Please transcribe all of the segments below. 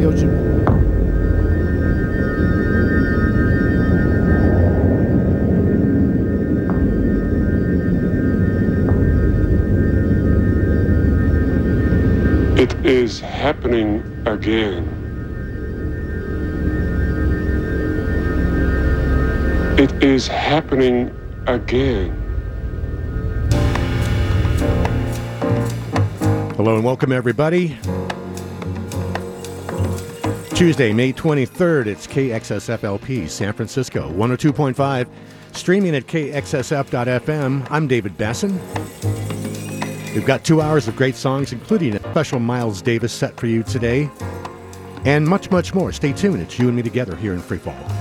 the ocean. It is happening again. It is happening again. Hello and welcome, everybody. Tuesday, May 23rd, it's KXSFLP, San Francisco, 102.5, streaming at KXSF.FM. I'm David Basson. We've got two hours of great songs, including a special Miles Davis set for you today, and much, much more. Stay tuned. It's you and me together here in Freefall.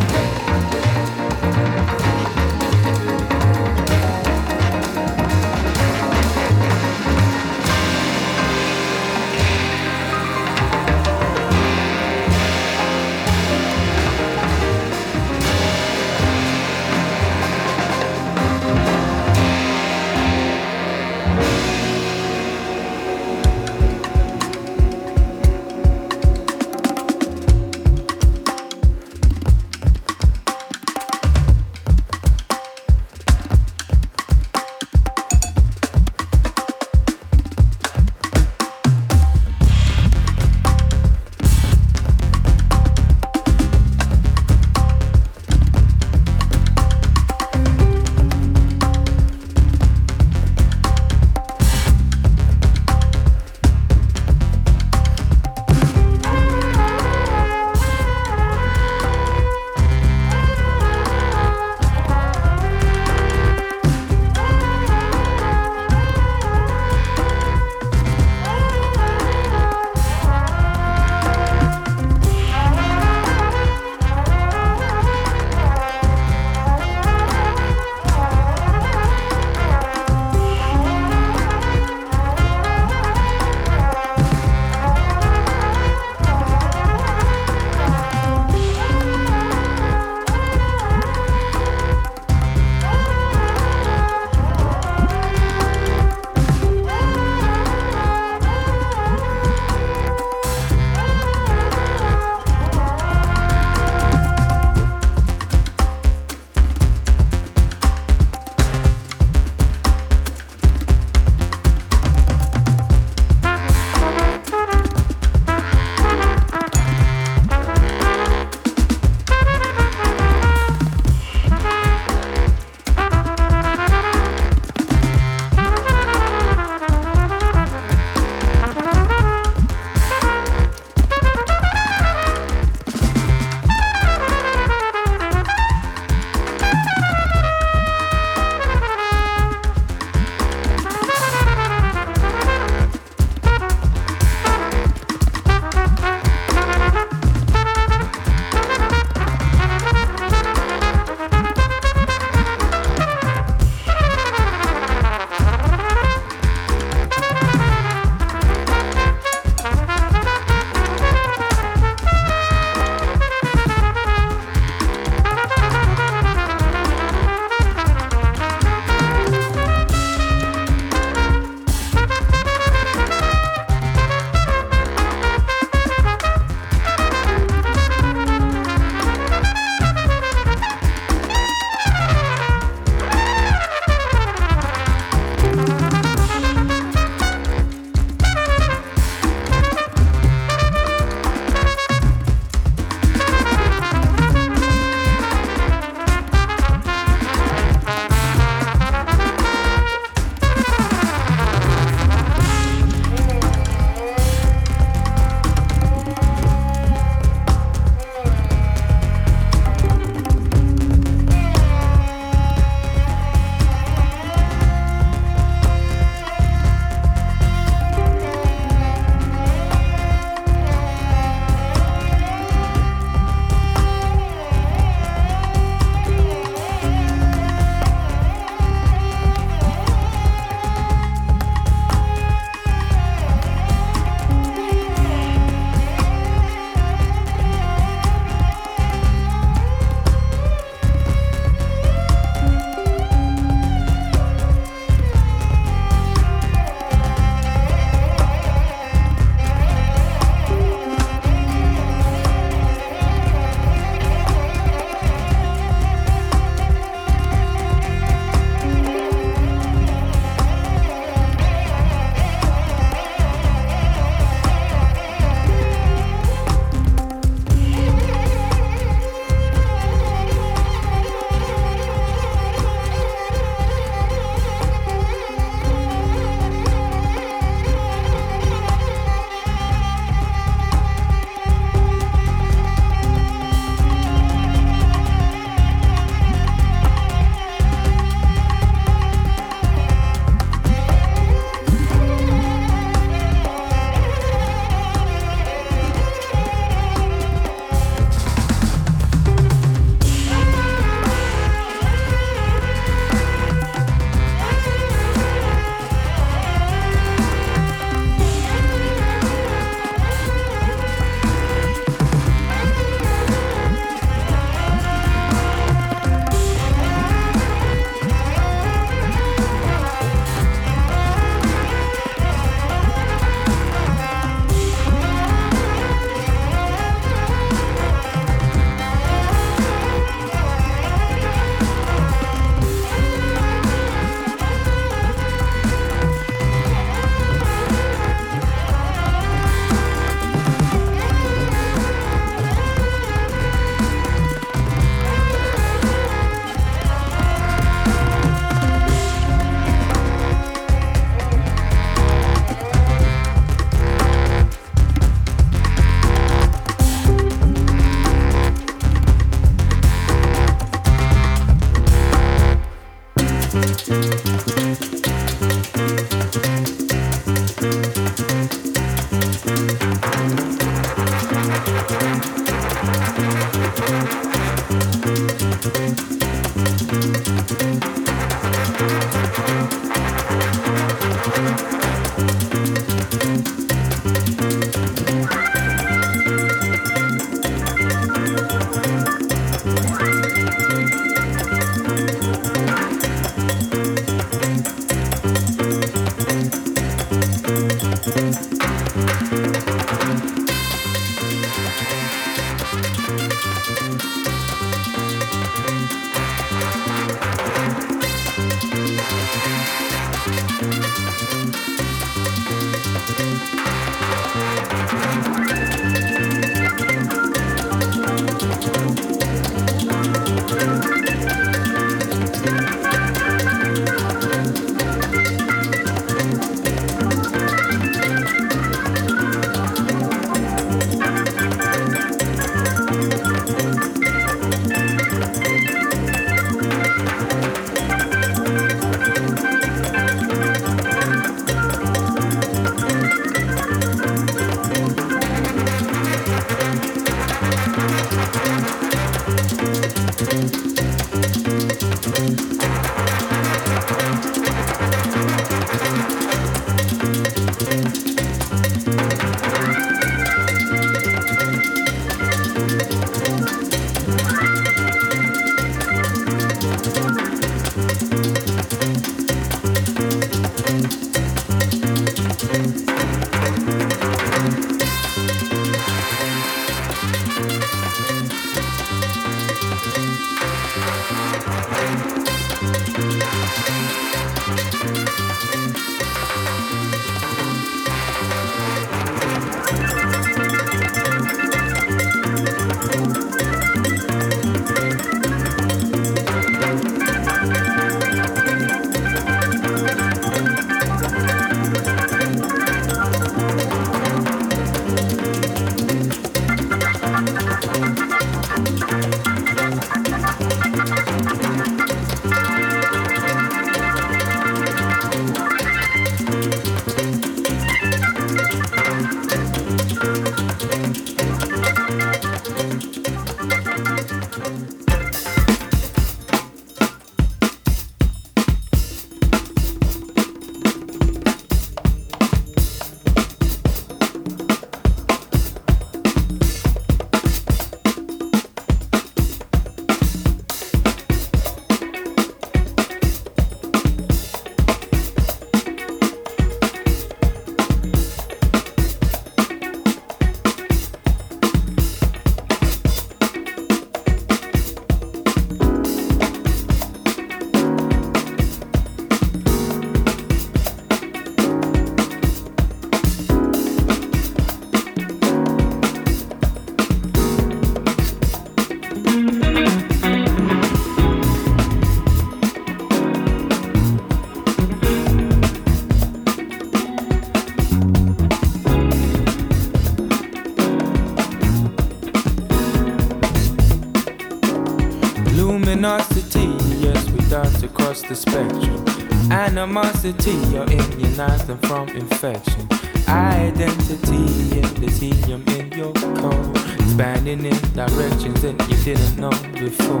Animosity, you're immunized them from infection. Identity, lithium in your core, expanding in directions that you didn't know before.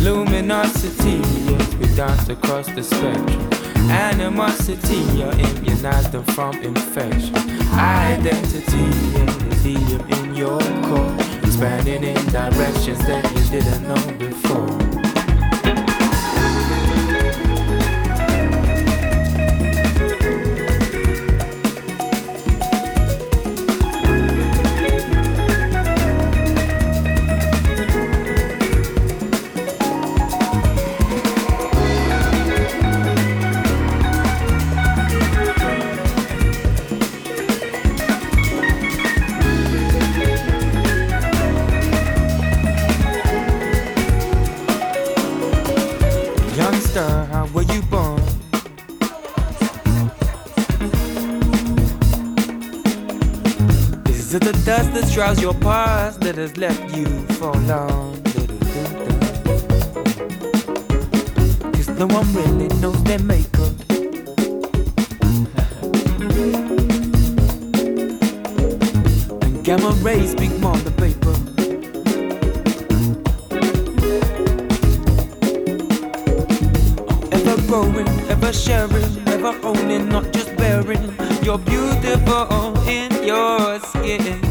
Luminosity, yes, we dance across the spectrum. Animosity, you're immunized them from infection. Past that has left you for long. Cause No one really knows their makeup. and gamma rays speak more than paper. Ever growing, ever sharing, ever owning, not just bearing. You're beautiful in your skin.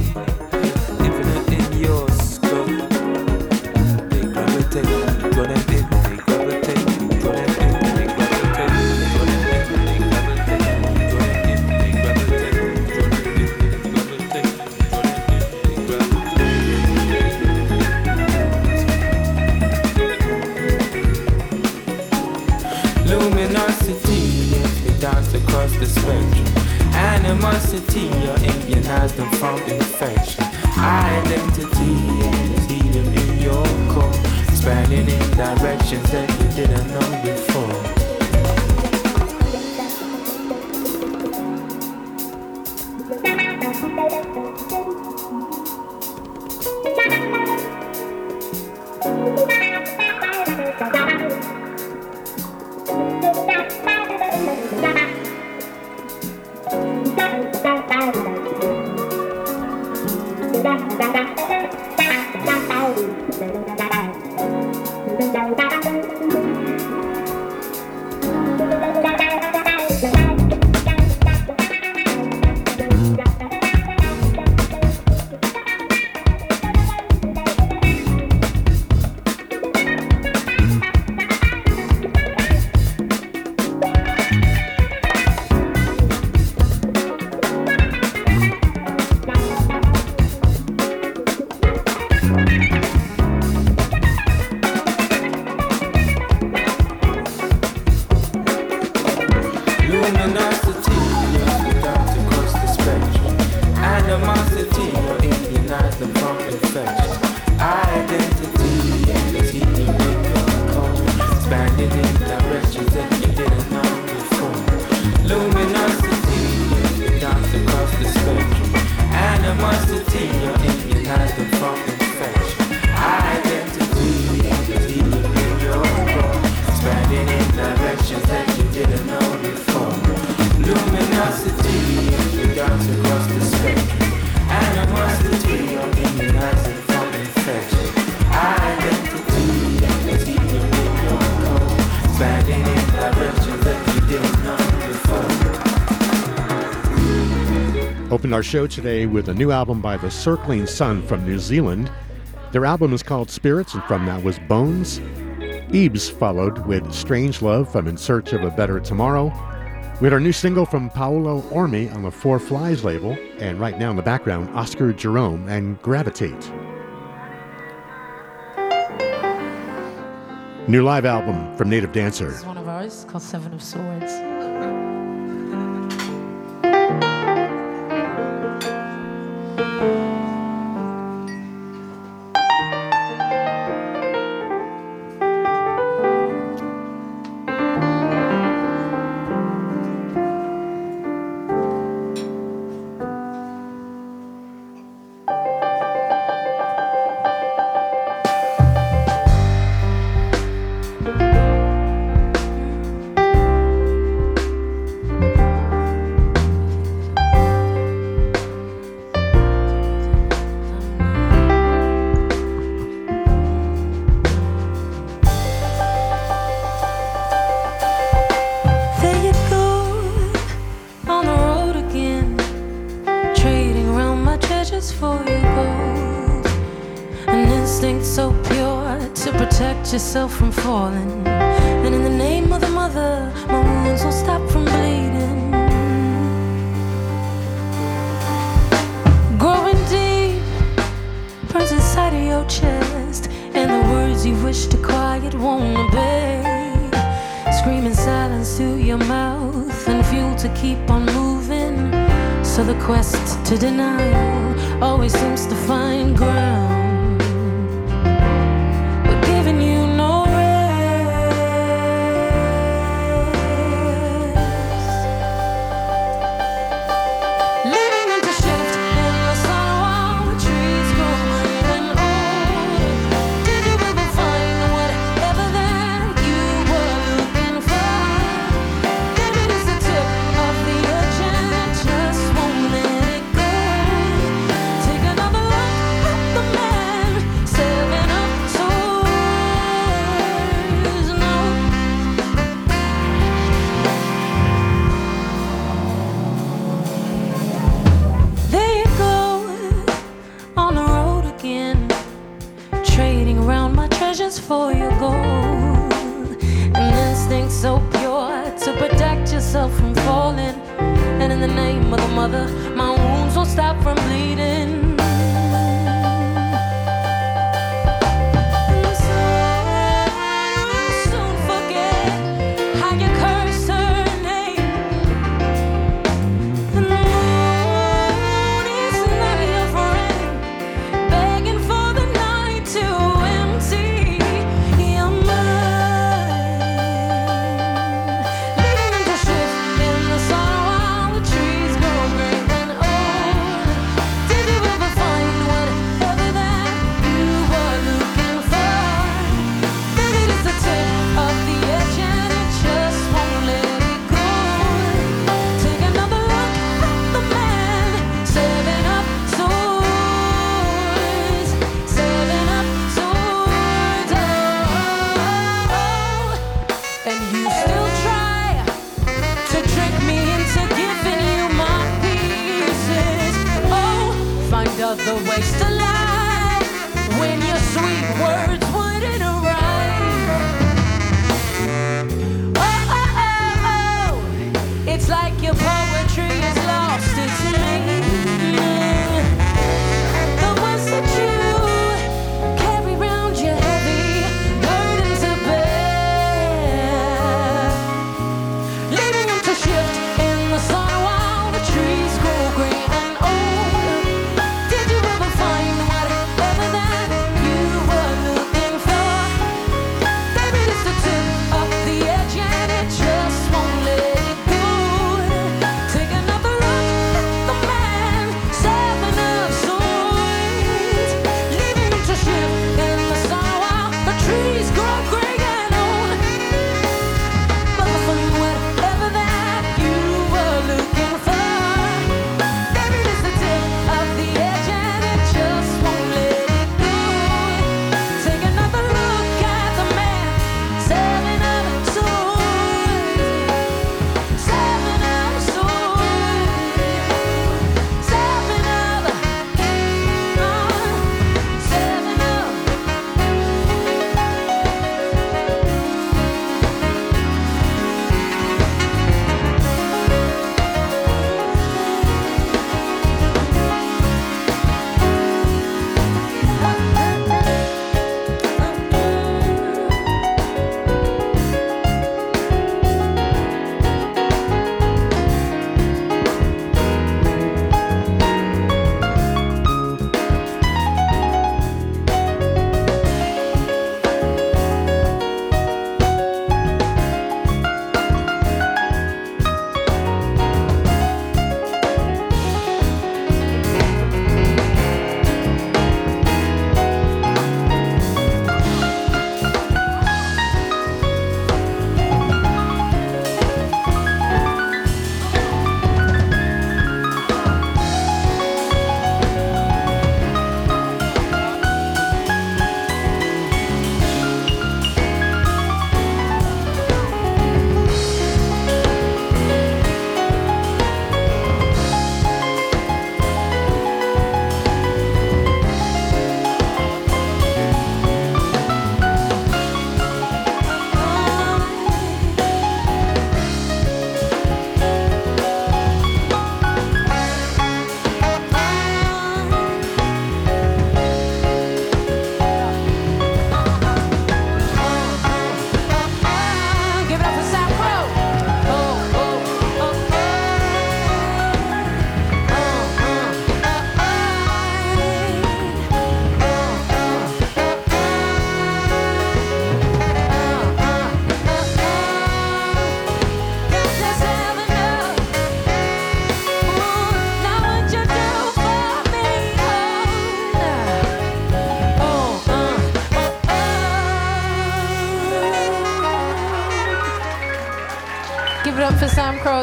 Animosity, your immunized them from infection. Identity is healing in your core, expanding in directions that you didn't know before. Our show today with a new album by the Circling Sun from New Zealand. Their album is called Spirits, and from that was Bones. EABS followed with Strange Love from In Search of a Better Tomorrow. We had our new single from Paolo Ormi on the Four Flies label, and right now in the background, Oscar Jerome and Gravitate. New live album from Native Dancer. This is one of ours called Seven of Swords. thirst for your gold. An instinct so pure to protect yourself from falling. And in the name of the mother, my wounds will stop from bleeding. Growing deep burns inside of your chest. And the words you wish to quiet won't obey. Screaming silence through your mouth and fuel to keep on moving. So the quest to denial always seems to find ground.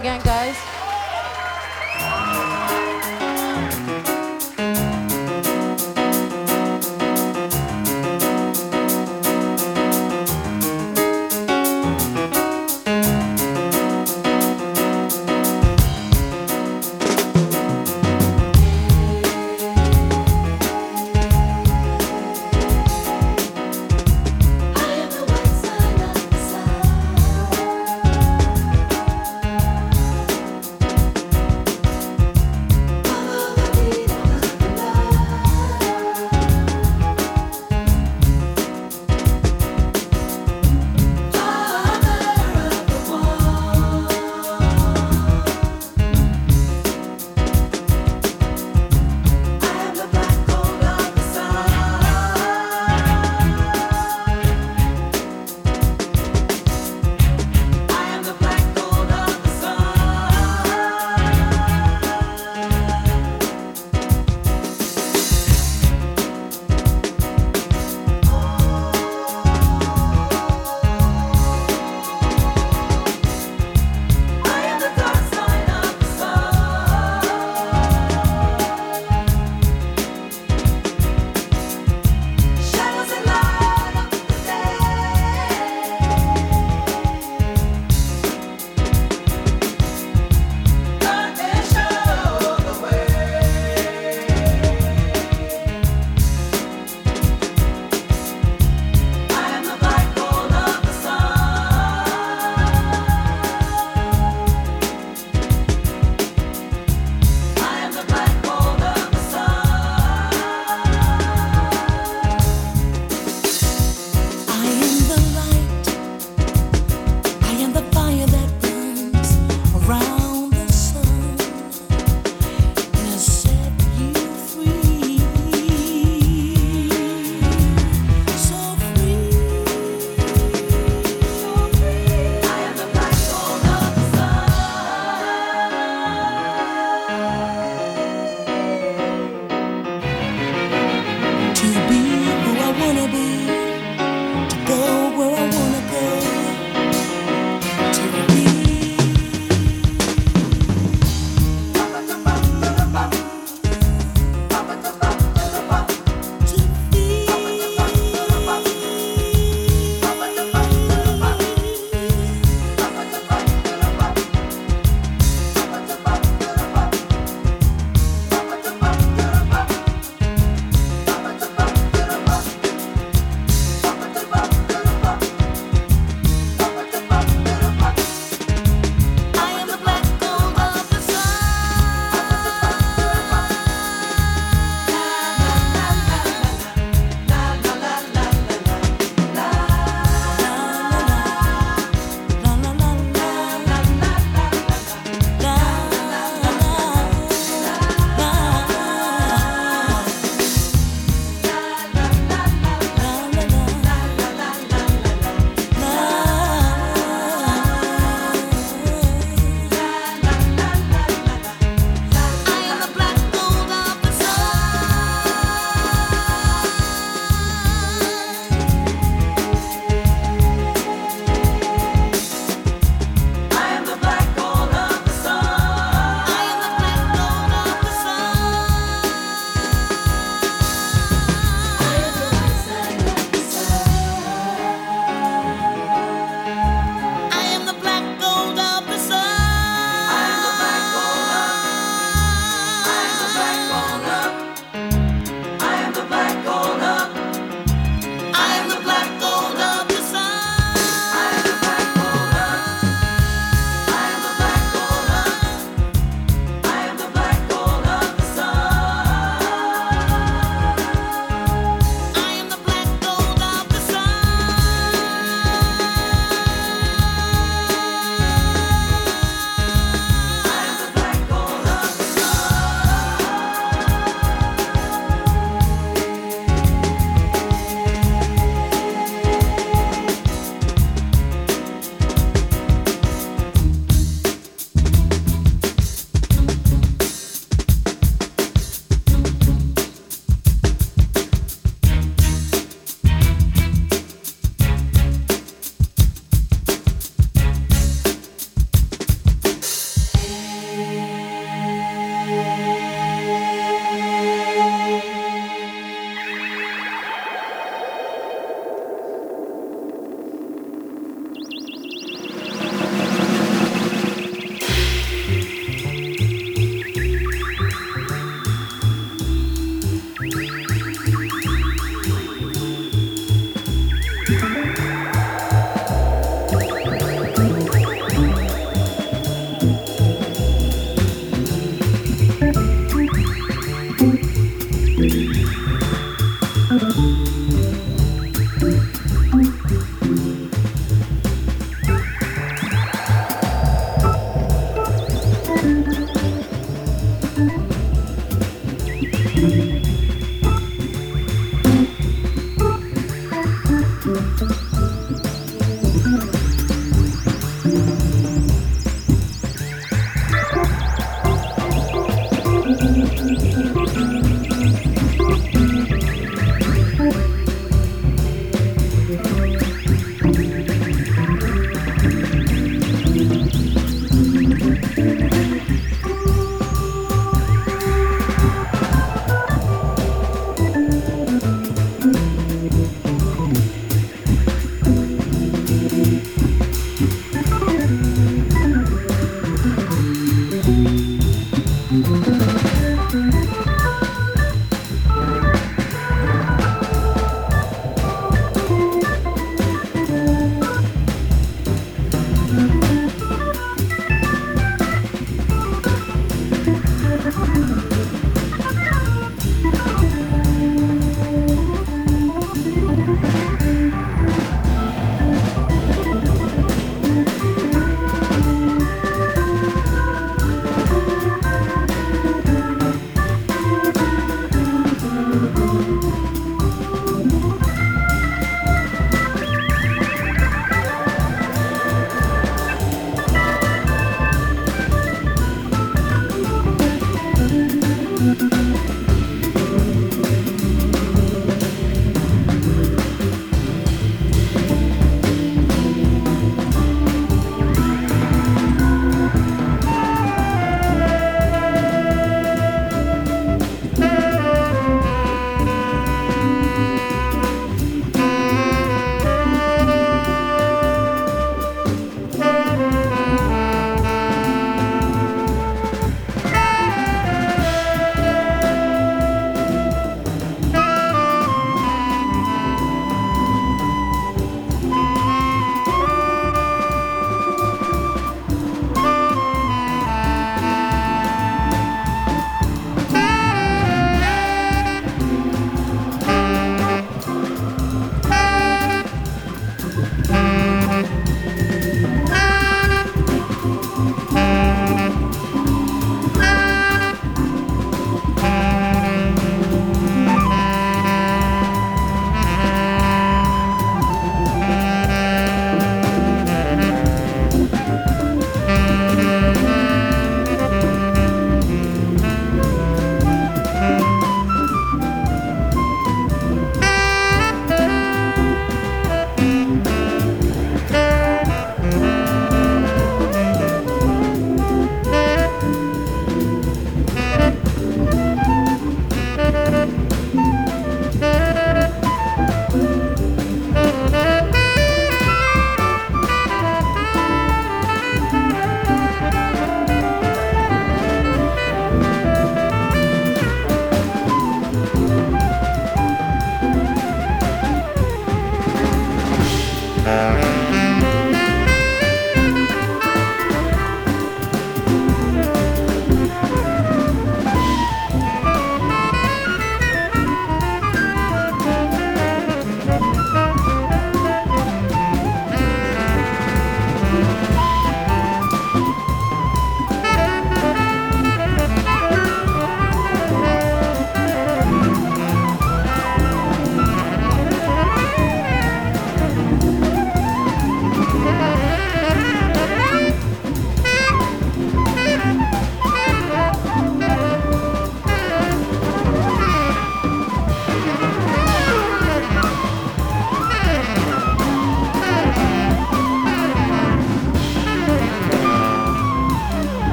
Again,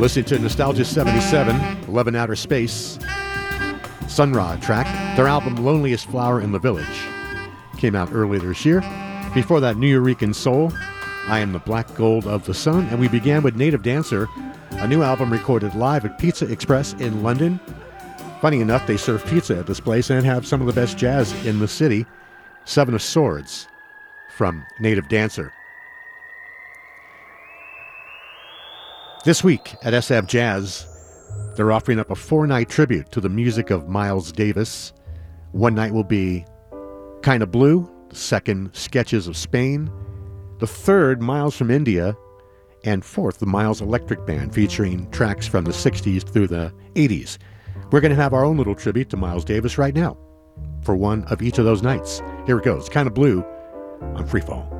listening to Nostalgia 77, Love in Outer Space, Sun Ra track. Their album Loneliest Flower in the Village came out earlier this year. Before that, Nuyorican Soul, I Am the Black Gold of the Sun. And we began with Native Dancer, a new album recorded live at Pizza Express in London. Funny enough, they serve pizza at this place and have some of the best jazz in the city. Seven of Swords from Native Dancer. This week at SF Jazz, they're offering up a four night tribute to the music of Miles Davis. One night will be Kinda Blue, the second, Sketches of Spain, the third, Miles from India, and fourth, the Miles Electric Band, featuring tracks from the 60s through the 80s. We're going to have our own little tribute to Miles Davis right now for one of each of those nights. Here it goes Kinda Blue on Freefall.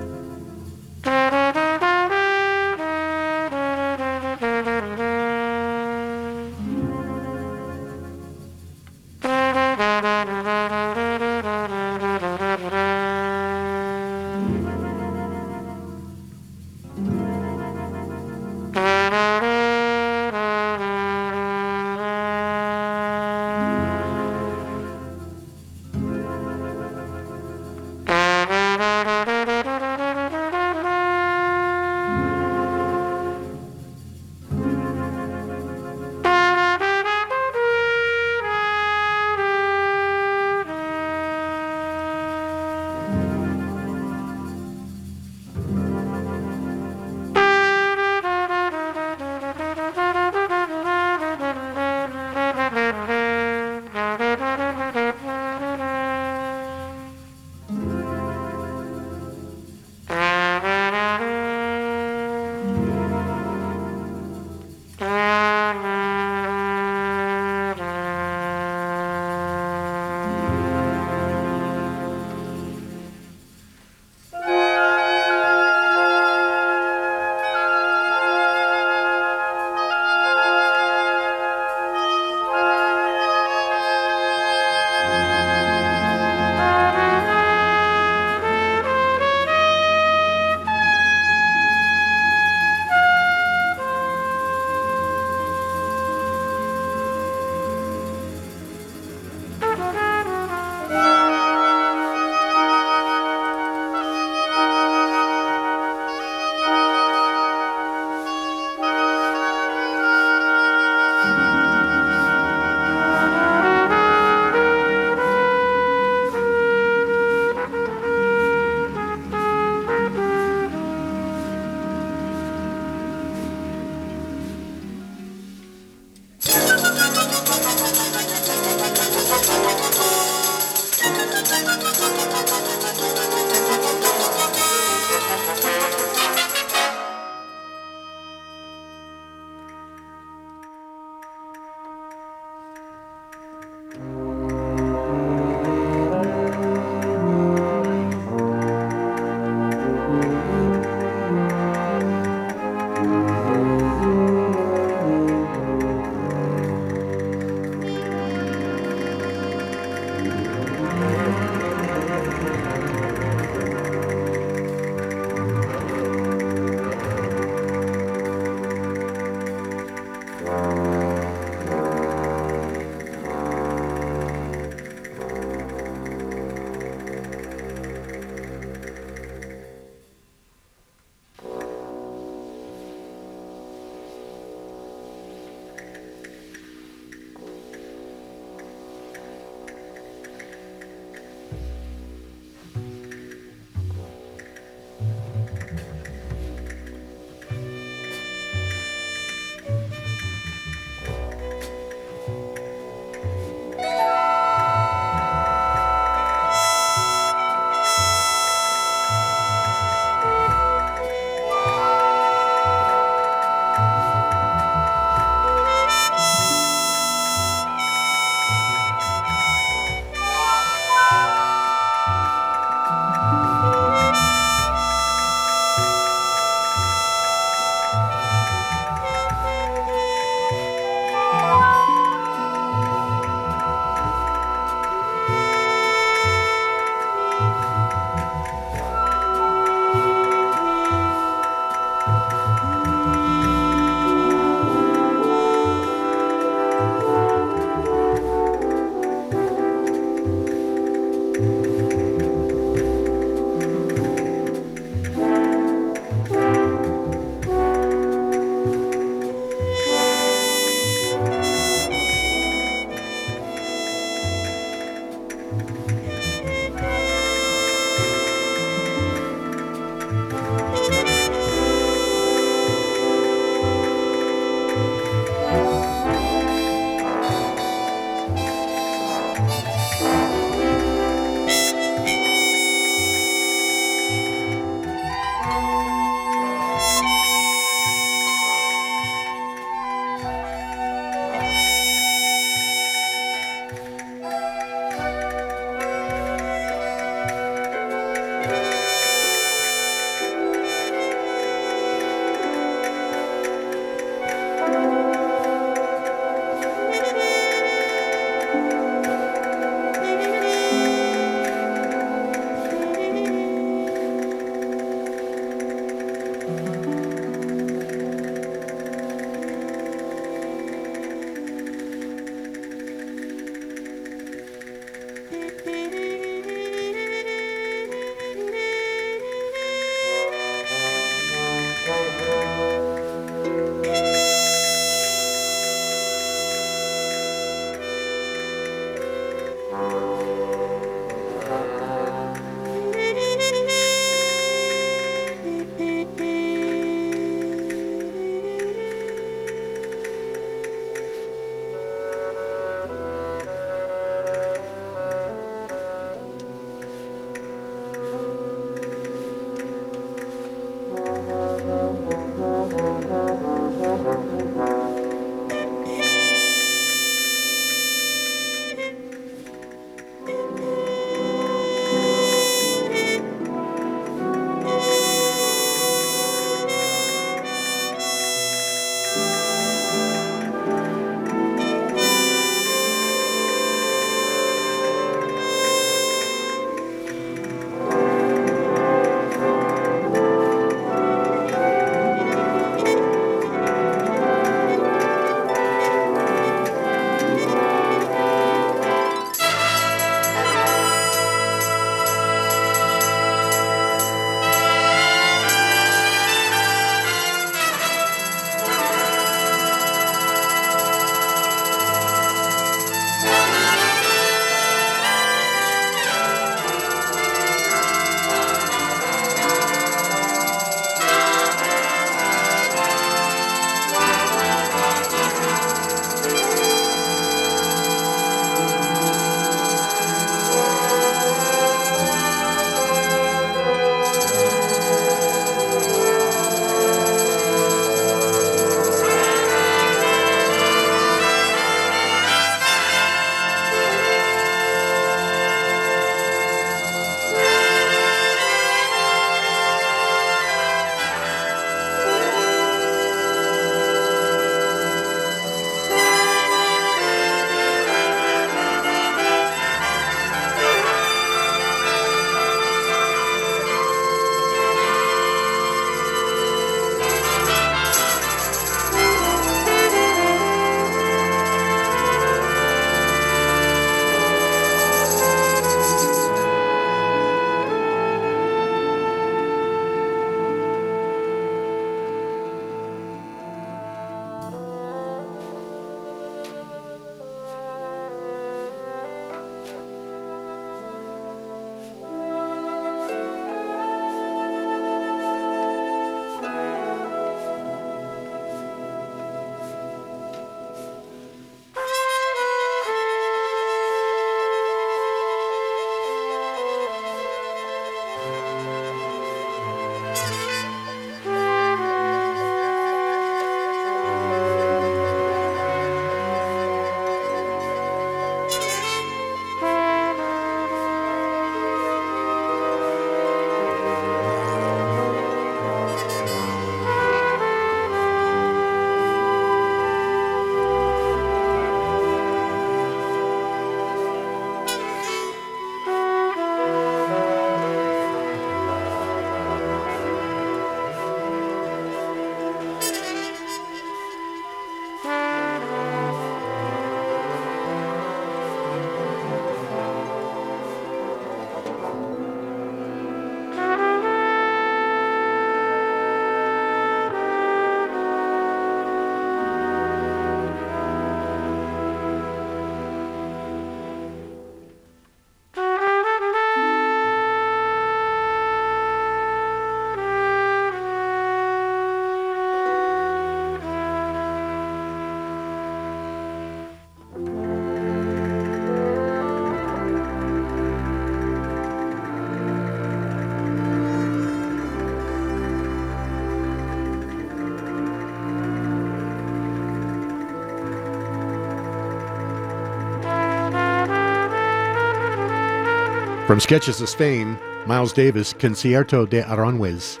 From Sketches of Spain, Miles Davis, Concierto de Aranjuez,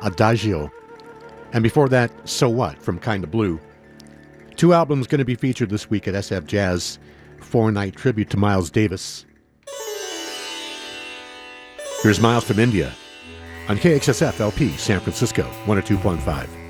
Adagio. And before that, So What from Kind of Blue. Two albums going to be featured this week at SF Jazz, four night tribute to Miles Davis. Here's Miles from India on KXSF LP San Francisco 102.5.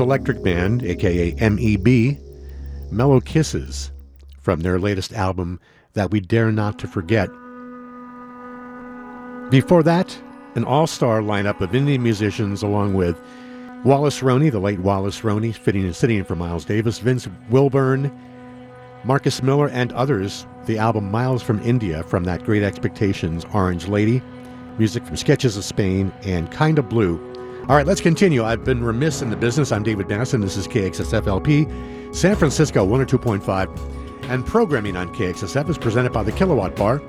Electric Band, aka MEB, Mellow Kisses, from their latest album that we dare not to forget. Before that, an all star lineup of Indian musicians, along with Wallace Roney, the late Wallace Roney, fitting and sitting in for Miles Davis, Vince Wilburn, Marcus Miller, and others. The album Miles from India from that Great Expectations Orange Lady, music from Sketches of Spain, and Kind of Blue. All right, let's continue. I've been remiss in the business. I'm David Basson. This is KXSFLP, San Francisco 102.5. And programming on KXSF is presented by the Kilowatt Bar.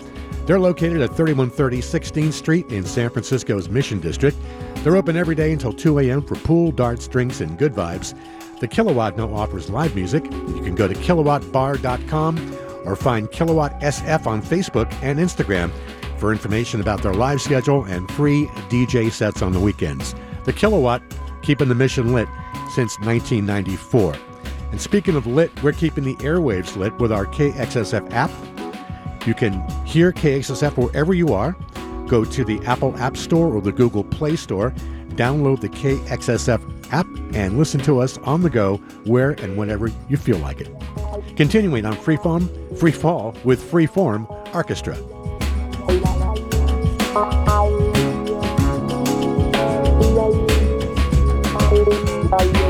They're located at 3130 16th Street in San Francisco's Mission District. They're open every day until 2 a.m. for pool, darts, drinks, and good vibes. The Kilowatt now offers live music. You can go to kilowattbar.com or find Kilowatt SF on Facebook and Instagram for information about their live schedule and free DJ sets on the weekends. The Kilowatt, keeping the mission lit since 1994. And speaking of lit, we're keeping the airwaves lit with our KXSF app. You can hear KXSF wherever you are. Go to the Apple App Store or the Google Play Store, download the KXSF app, and listen to us on the go where and whenever you feel like it. Continuing on Freeform, Free Fall with Freeform Arkestra. Bye.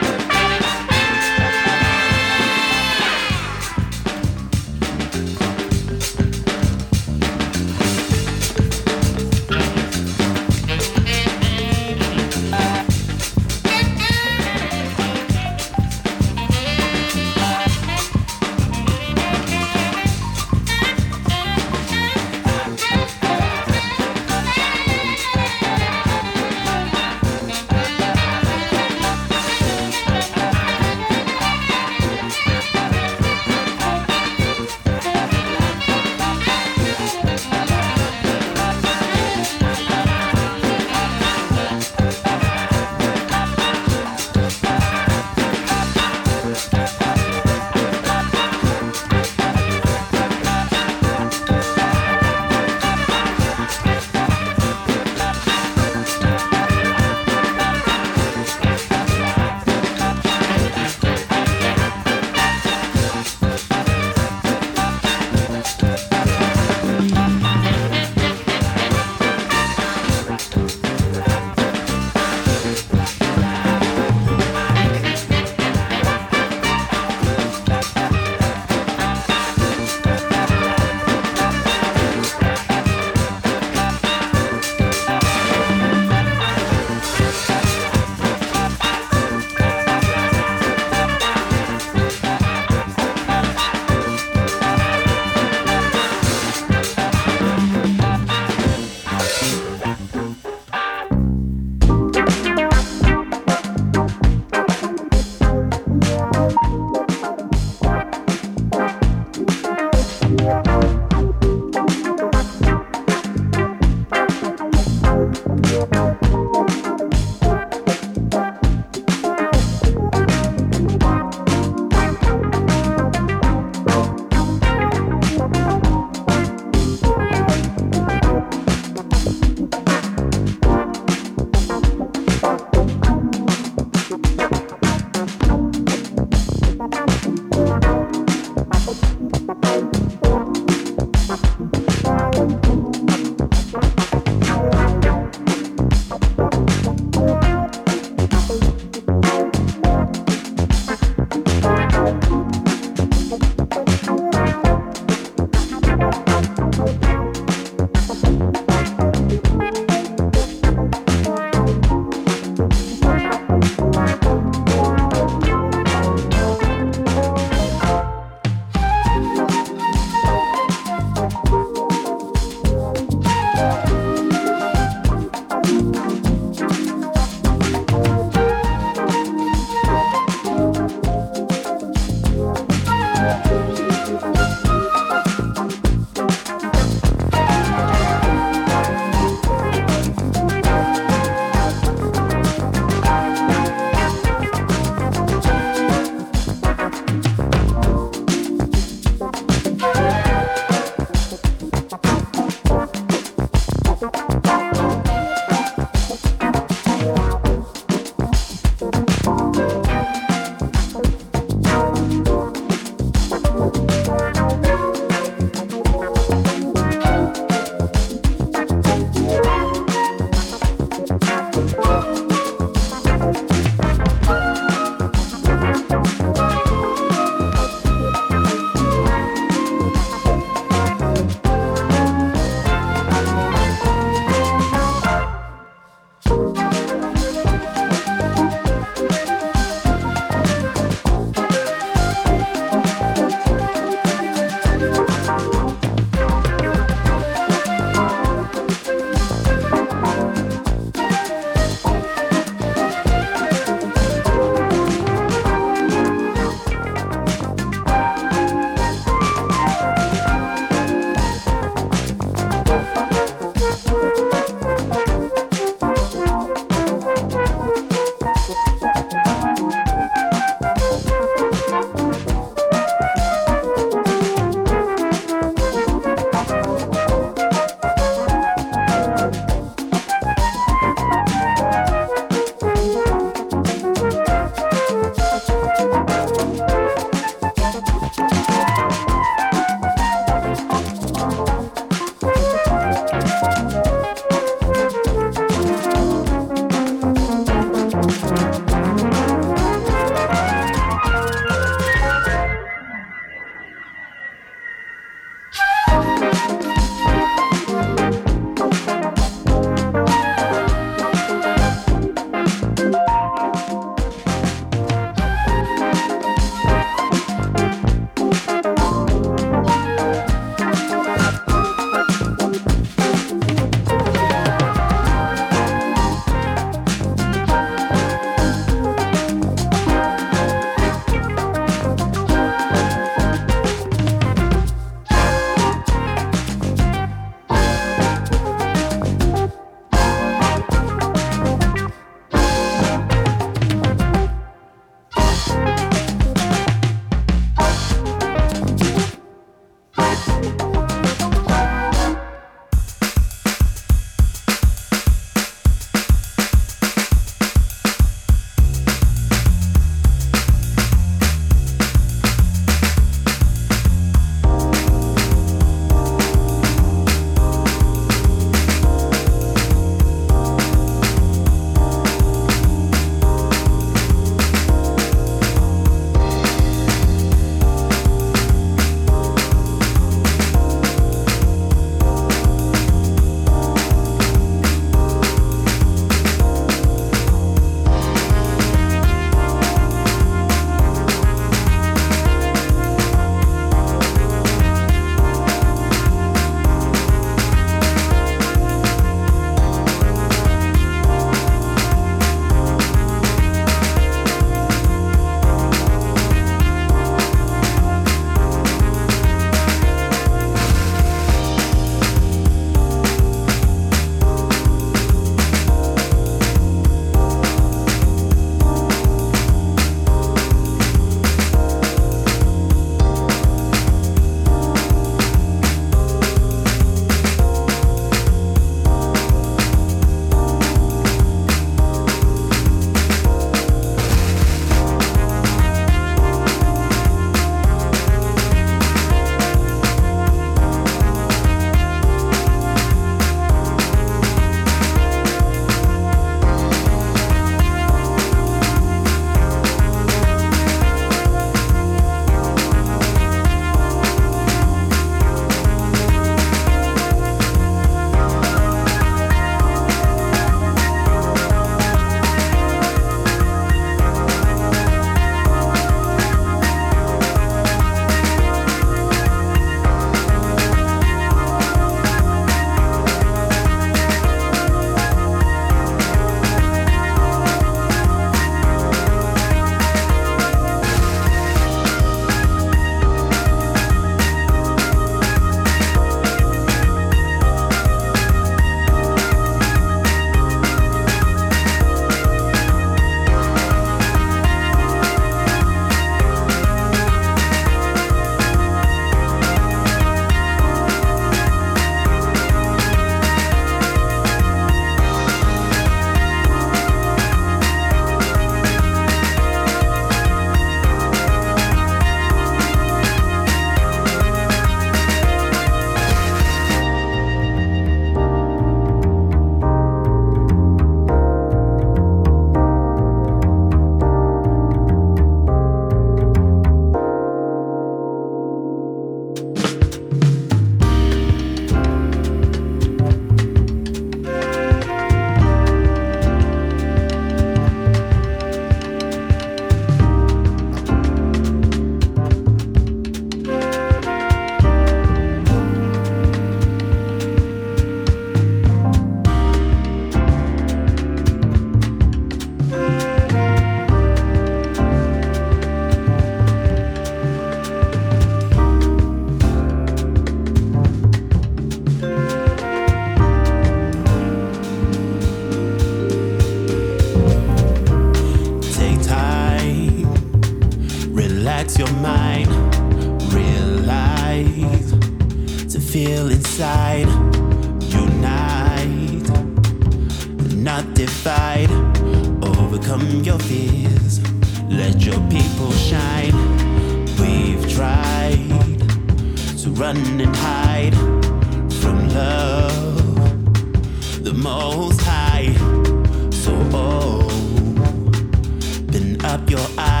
Up your eyes,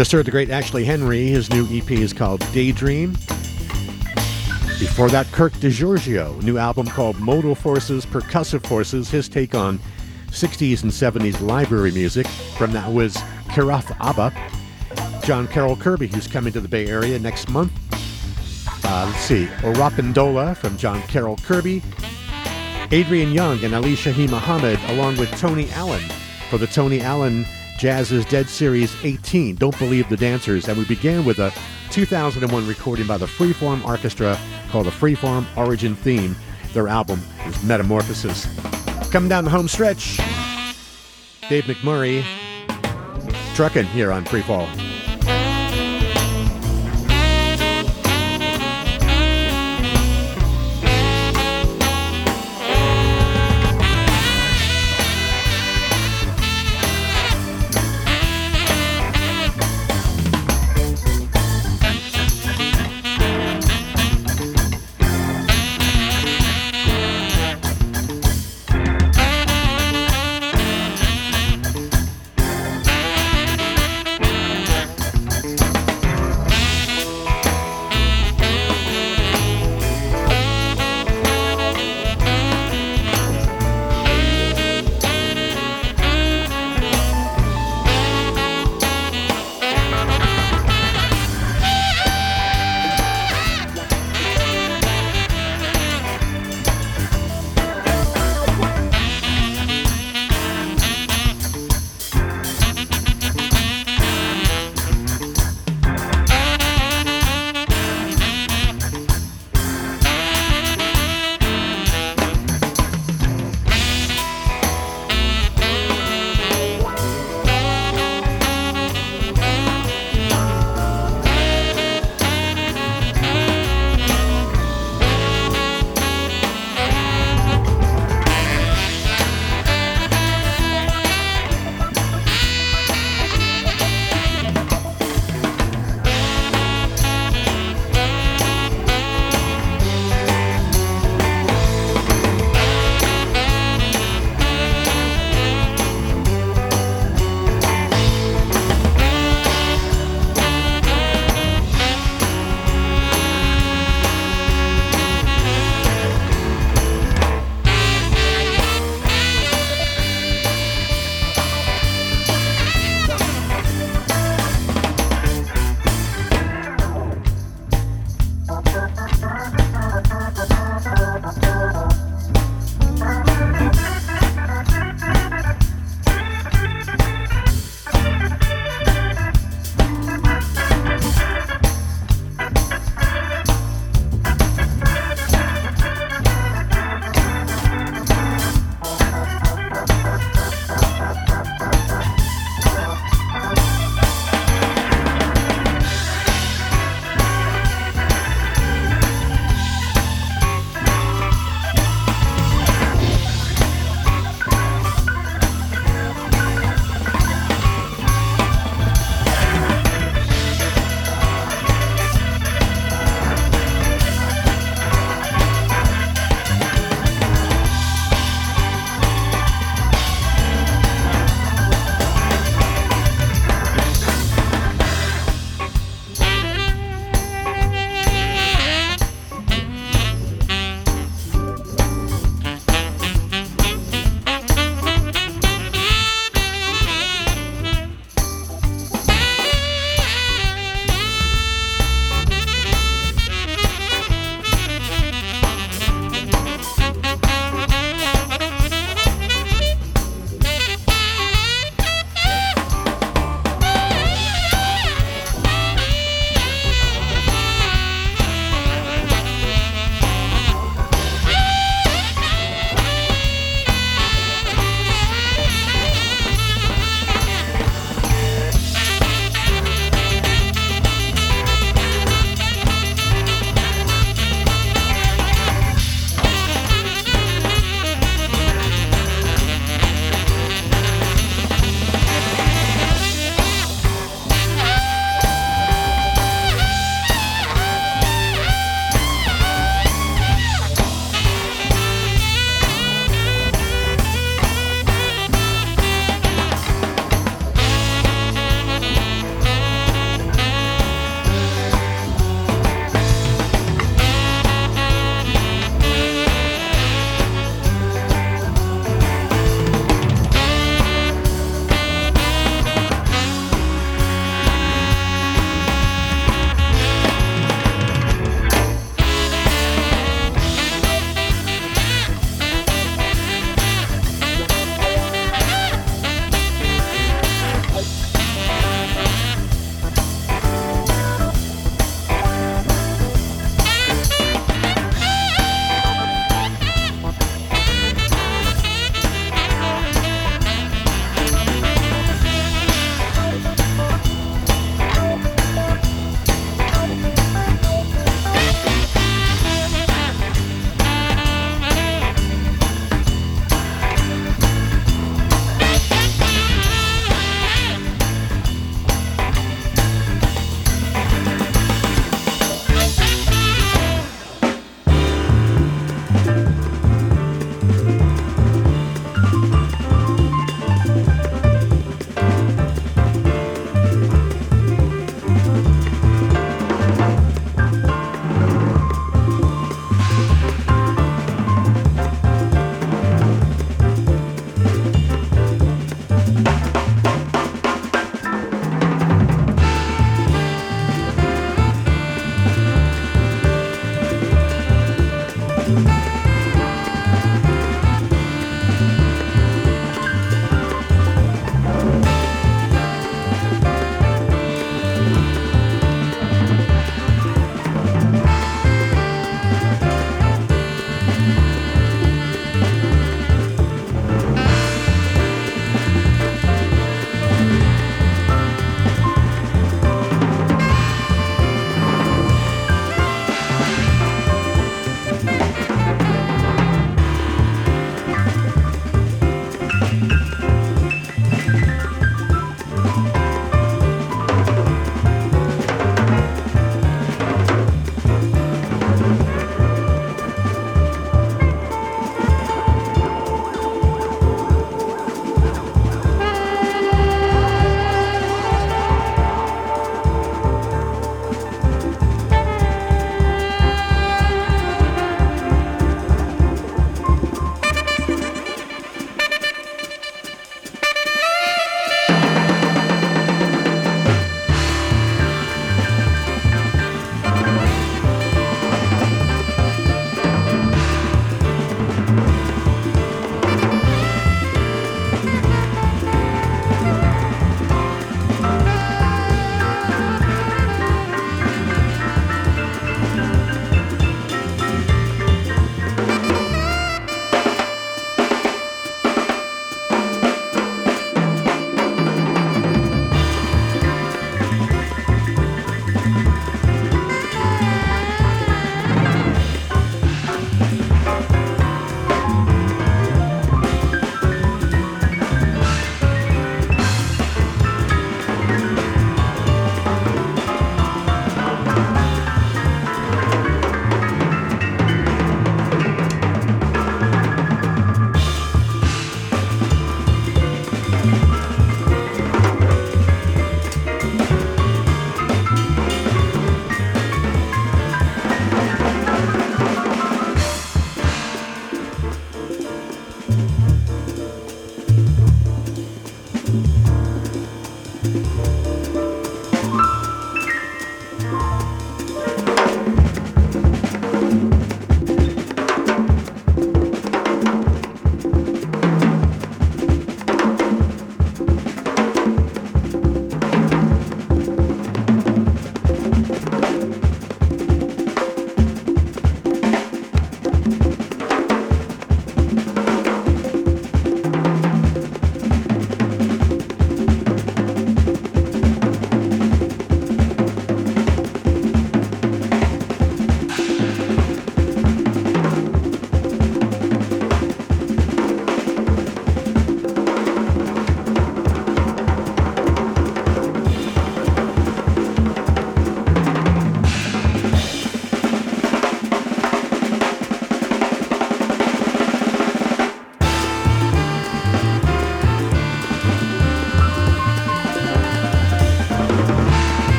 Just heard the great Ashley Henry. His new EP is called Daydream. Before that, Kirk Degiorgio, new album called Modal Forces, Percussive Forces, his take on 60s and 70s library music. From that was Kiriath-Arba. John Carroll Kirby, who's coming to the Bay Area next month. Uh, let's see, Oropendola from John Carroll Kirby. Adrian Younge and Ali Shaheed Muhammad, along with Tony Allen, for the Tony Allen Jazz is Dead Series 18, Don't Believe the Dancers. And we began with a 2001 recording by the Freeform Arkestra called the Freeform Origin Theme. Their album is Metamorphosis. Coming down the home stretch, Dave McMurray, trucking here on Freefall.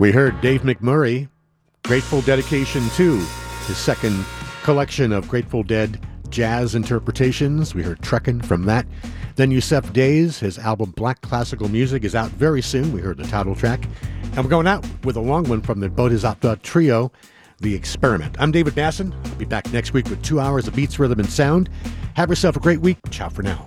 We heard Dave McMurray, Grateful Deadication 2, his second collection of Grateful Dead jazz interpretations. We heard Truckin' from that. Then Yussef Dayes, his album Black Classical Music is out very soon. We heard the title track. And we're going out with a long one from the Bodhisattwa Trio, The Experiment. I'm David Basson. I'll be back next week with two hours of beats, rhythm, and sound. Have yourself a great week. Ciao for now.